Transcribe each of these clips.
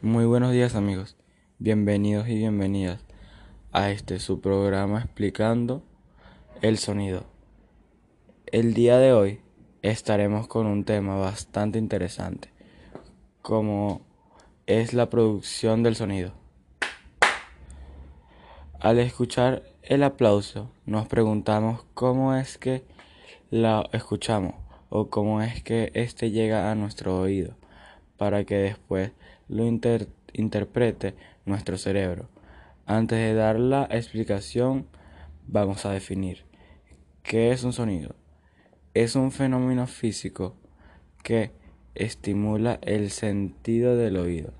Muy buenos días amigos, bienvenidos y bienvenidas a este su programa explicando el sonido. El día de hoy estaremos con un tema bastante interesante, como es la producción del sonido. Al escuchar el aplauso nos preguntamos cómo es que la escuchamos o cómo es que éste llega a nuestro oído para que después lo interprete nuestro cerebro. Antes de dar la explicación, vamos a definir qué es un sonido. Es un fenómeno físico que estimula el sentido del oído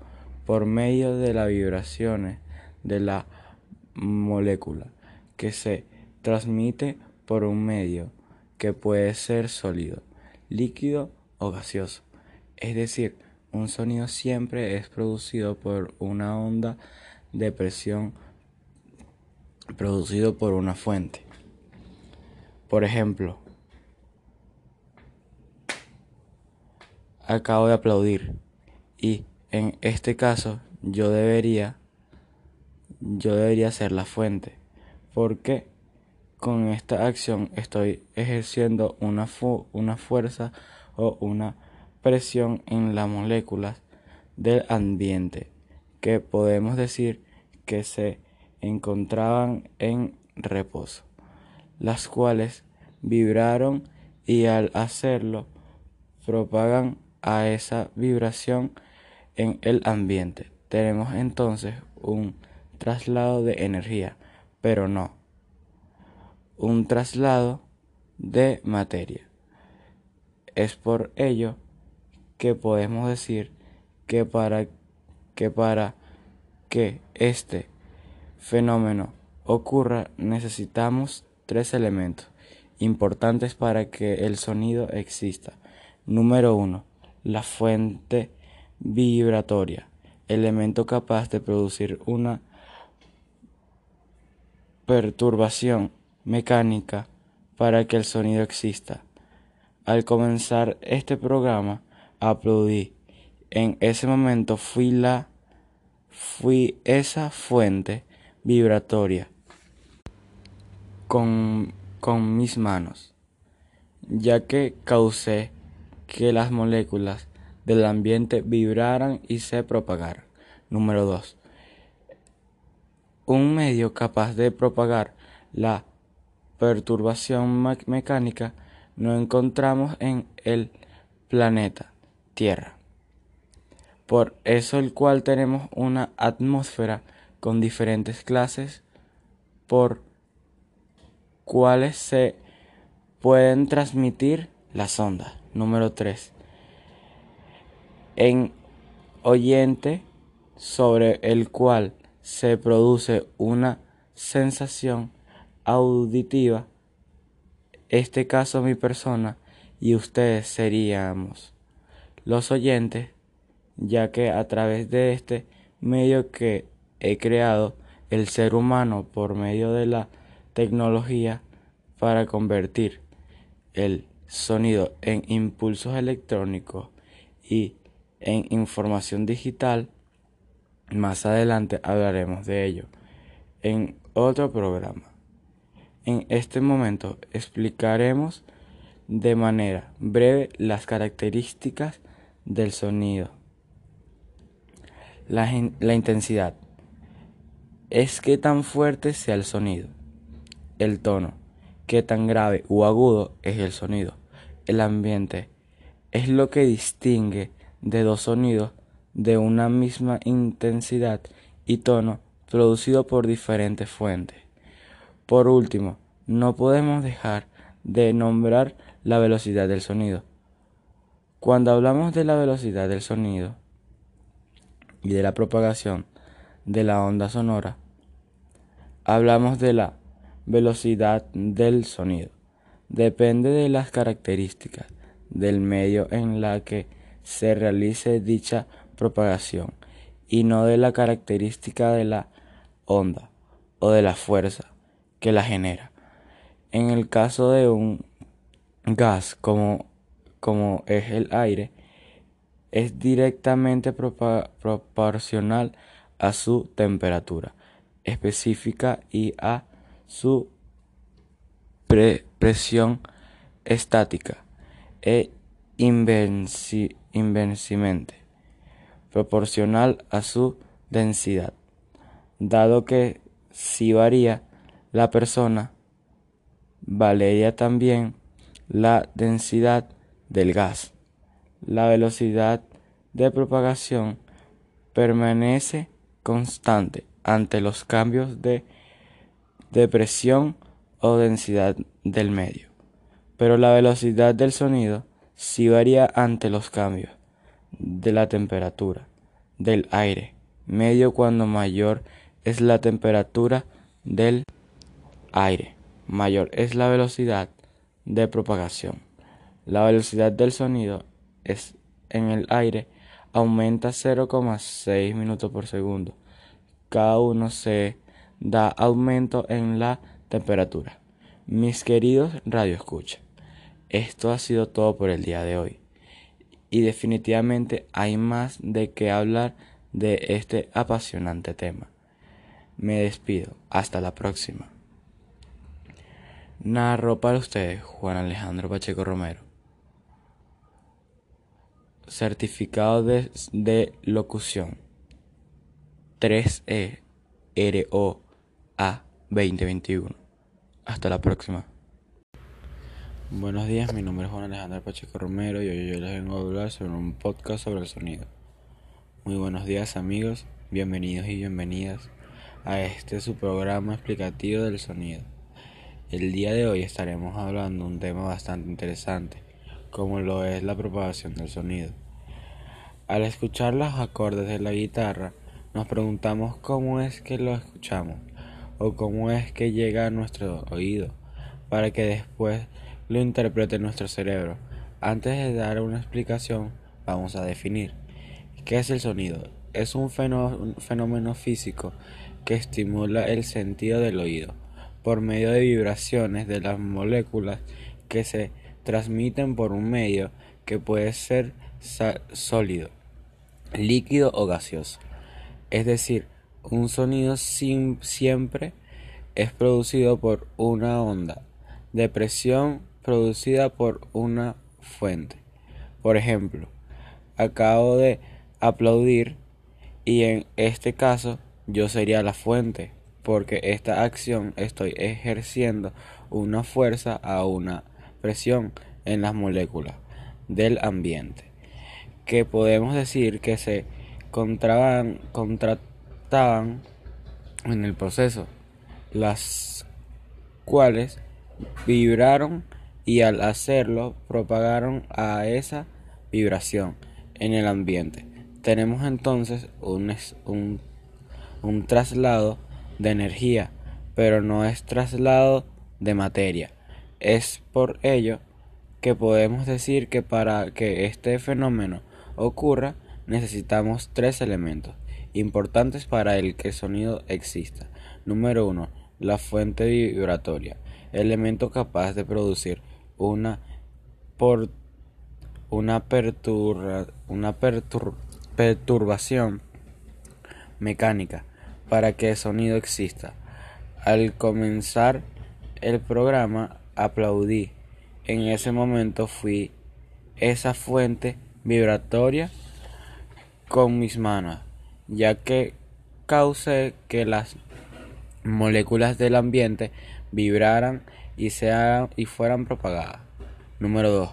por medio de las vibraciones de la molécula que se transmite por un medio que puede ser sólido, líquido o gaseoso. Es decir, un sonido siempre es producido por una onda de presión producido por una fuente. Por ejemplo, acabo de aplaudir y en este caso yo debería yo debería ser la fuente porque con esta acción estoy ejerciendo una, una fuerza o una presión en las moléculas del ambiente, que podemos decir que se encontraban en reposo, las cuales vibraron y al hacerlo propagan a esa vibración en el ambiente. Tenemos entonces un traslado de energía, pero no un traslado de materia. Es por ello que podemos decir que para que para que este fenómeno ocurra necesitamos tres elementos importantes para que el sonido exista. Número uno, la fuente vibratoria, elemento capaz de producir una perturbación mecánica para que el sonido exista. Al comenzar este programa, aplaudí. En ese momento fui la fui esa fuente vibratoria con, con mis manos, ya que causé que las moléculas del ambiente vibraran y se propagaran. Número 2. Un medio capaz de propagar la perturbación mecánica no encontramos en el planeta Tierra. Por eso el cual tenemos una atmósfera con diferentes clases por cuales se pueden transmitir las ondas. Número 3. En oyente sobre el cual se produce una sensación auditiva, este caso mi persona y ustedes seríamos los oyentes, ya que a través de este medio que he creado el ser humano por medio de la tecnología para convertir el sonido en impulsos electrónicos y en información digital, más adelante hablaremos de ello en otro programa. En este momento explicaremos de manera breve las características del sonido. La, intensidad es que tan fuerte sea el sonido. El tono, qué tan grave o agudo es el sonido. El ambiente es lo que distingue de dos sonidos de una misma intensidad y tono producido por diferentes fuentes. Por último, no podemos dejar de nombrar la velocidad del sonido. Cuando hablamos de la velocidad del sonido y de la propagación de la onda sonora, hablamos de la velocidad del sonido. Depende de las características del medio en la que se realice dicha propagación y no de la característica de la onda o de la fuerza que la genera. En el caso de un gas como, como es el aire, es directamente proporcional a su temperatura específica y a su presión estática e inversamente proporcional a su densidad, dado que si varía la persona, valería también la densidad del gas. La velocidad de propagación permanece constante ante los cambios de, de presión o densidad del medio, pero la velocidad del sonido sí varía ante los cambios de la temperatura del aire medio cuando mayor es la temperatura del aire, mayor es la velocidad de propagación. La velocidad del sonido es en el aire aumenta 0,6 minutos por segundo. Cada uno se da aumento en la temperatura. Mis queridos radioescucha, esto ha sido todo por el día de hoy. Y definitivamente hay más de qué hablar de este apasionante tema. Me despido. Hasta la próxima. Narro para ustedes Juan Alejandro Pacheco Romero. Certificado de, de locución 3E RO A 2021. Hasta la próxima. Buenos días, mi nombre es Juan Alejandro Pacheco Romero y hoy yo les vengo a hablar sobre un podcast sobre el sonido. Muy buenos días amigos, bienvenidos y bienvenidas a este su programa explicativo del sonido. El día de hoy estaremos hablando de un tema bastante interesante, como lo es la propagación del sonido. Al escuchar los acordes de la guitarra, nos preguntamos cómo es que lo escuchamos o cómo es que llega a nuestro oído para que después lo interprete nuestro cerebro. Antes de dar una explicación, vamos a definir. ¿Qué es el sonido? Es un fenómeno físico que estimula el sentido del oído por medio de vibraciones de las moléculas que se transmiten por un medio que puede ser sólido, líquido o gaseoso. Es decir, un sonido siempre es producido por una onda de presión producida por una fuente. Por ejemplo, acabo de aplaudir y en este caso yo sería la fuente porque esta acción estoy ejerciendo una fuerza a una presión en las moléculas del ambiente que podemos decir que se contraban, contrataban en el proceso las cuales vibraron y al hacerlo propagaron a esa vibración en el ambiente. Tenemos entonces un, un, un traslado de energía, pero no es traslado de materia. Es por ello que podemos decir que para que este fenómeno ocurra necesitamos tres elementos importantes para el que el sonido exista. Número uno, la fuente vibratoria, elemento capaz de producir una, por, una, una perturbación mecánica para que el sonido exista. Al comenzar el programa aplaudí. En ese momento fui esa fuente vibratoria con mis manos, ya que causé que las moléculas del ambiente vibraran y, sean, y fueran propagadas. Número 2.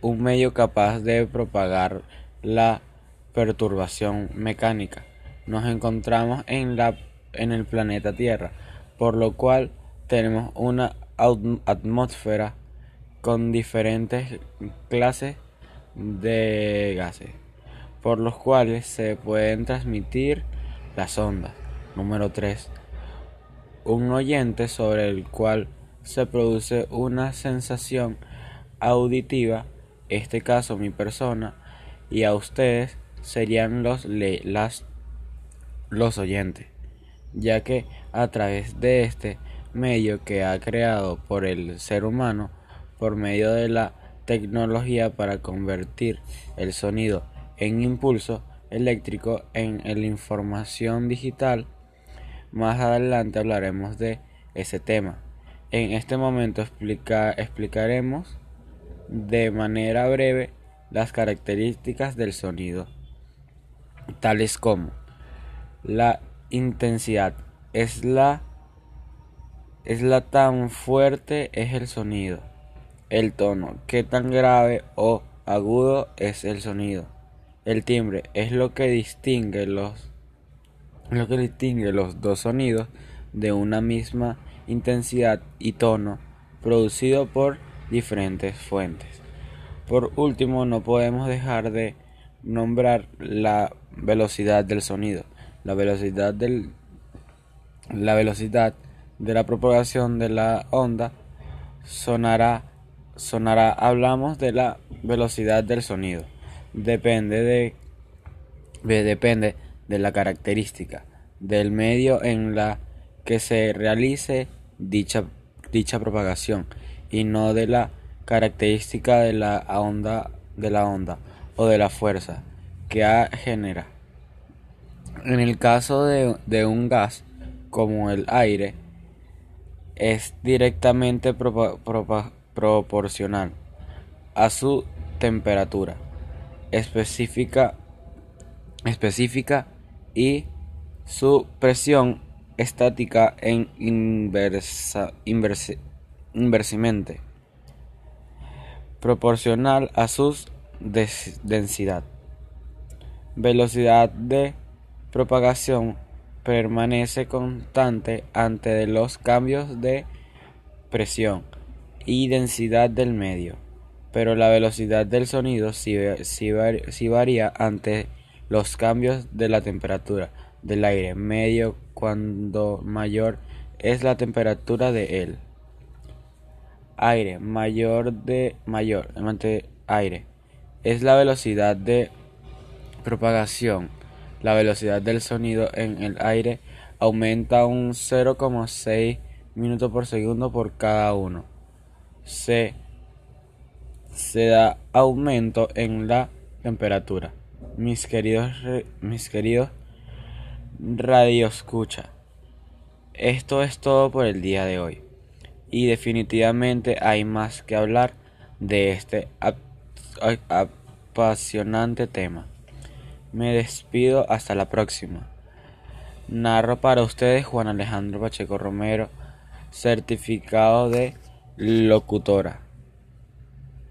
Un medio capaz de propagar la perturbación mecánica. Nos encontramos en, la, en el planeta Tierra, por lo cual tenemos una atmósfera con diferentes clases de gases, por los cuales se pueden transmitir las ondas. Número 3 un oyente sobre el cual se produce una sensación auditiva, este caso mi persona, y a ustedes serían los, las, los oyentes, ya que a través de este medio que ha creado por el ser humano, por medio de la tecnología para convertir el sonido en impulso eléctrico en la información digital. Más adelante hablaremos de ese tema. En este momento explicaremos de manera breve las características del sonido, tales como la intensidad es la es la tan fuerte es el sonido, el tono, qué tan grave o agudo es el sonido, el timbre es lo que distingue los lo que distingue los dos sonidos de una misma intensidad y tono producido por diferentes fuentes. Por último, no podemos dejar de nombrar la velocidad del sonido. La velocidad del la velocidad de la propagación de la onda sonará sonará hablamos de la velocidad del sonido. Depende de depende de la característica del medio en la que se realice dicha, dicha propagación y no de la característica de la onda de la onda o de la fuerza que genera. En el caso de, de un gas como el aire es directamente proporcional a su temperatura específica específica y su presión estática en inversa, inversamente proporcional a su densidad. Velocidad de propagación permanece constante ante los cambios de presión y densidad del medio, pero la velocidad del sonido sí, varía ante los cambios de la temperatura del aire medio cuando mayor es la temperatura de él. Aire mayor de mayor aire es la velocidad de propagación. La velocidad del sonido en el aire aumenta un 0,6 minutos por segundo por cada uno. Se, se da aumento en la temperatura. Mis queridos, mis queridos radio escucha. Esto es todo por el día de hoy. Y definitivamente hay más que hablar de este apasionante tema. Me despido hasta la próxima. Narro para ustedes Juan Alejandro Pacheco Romero, certificado de locutora.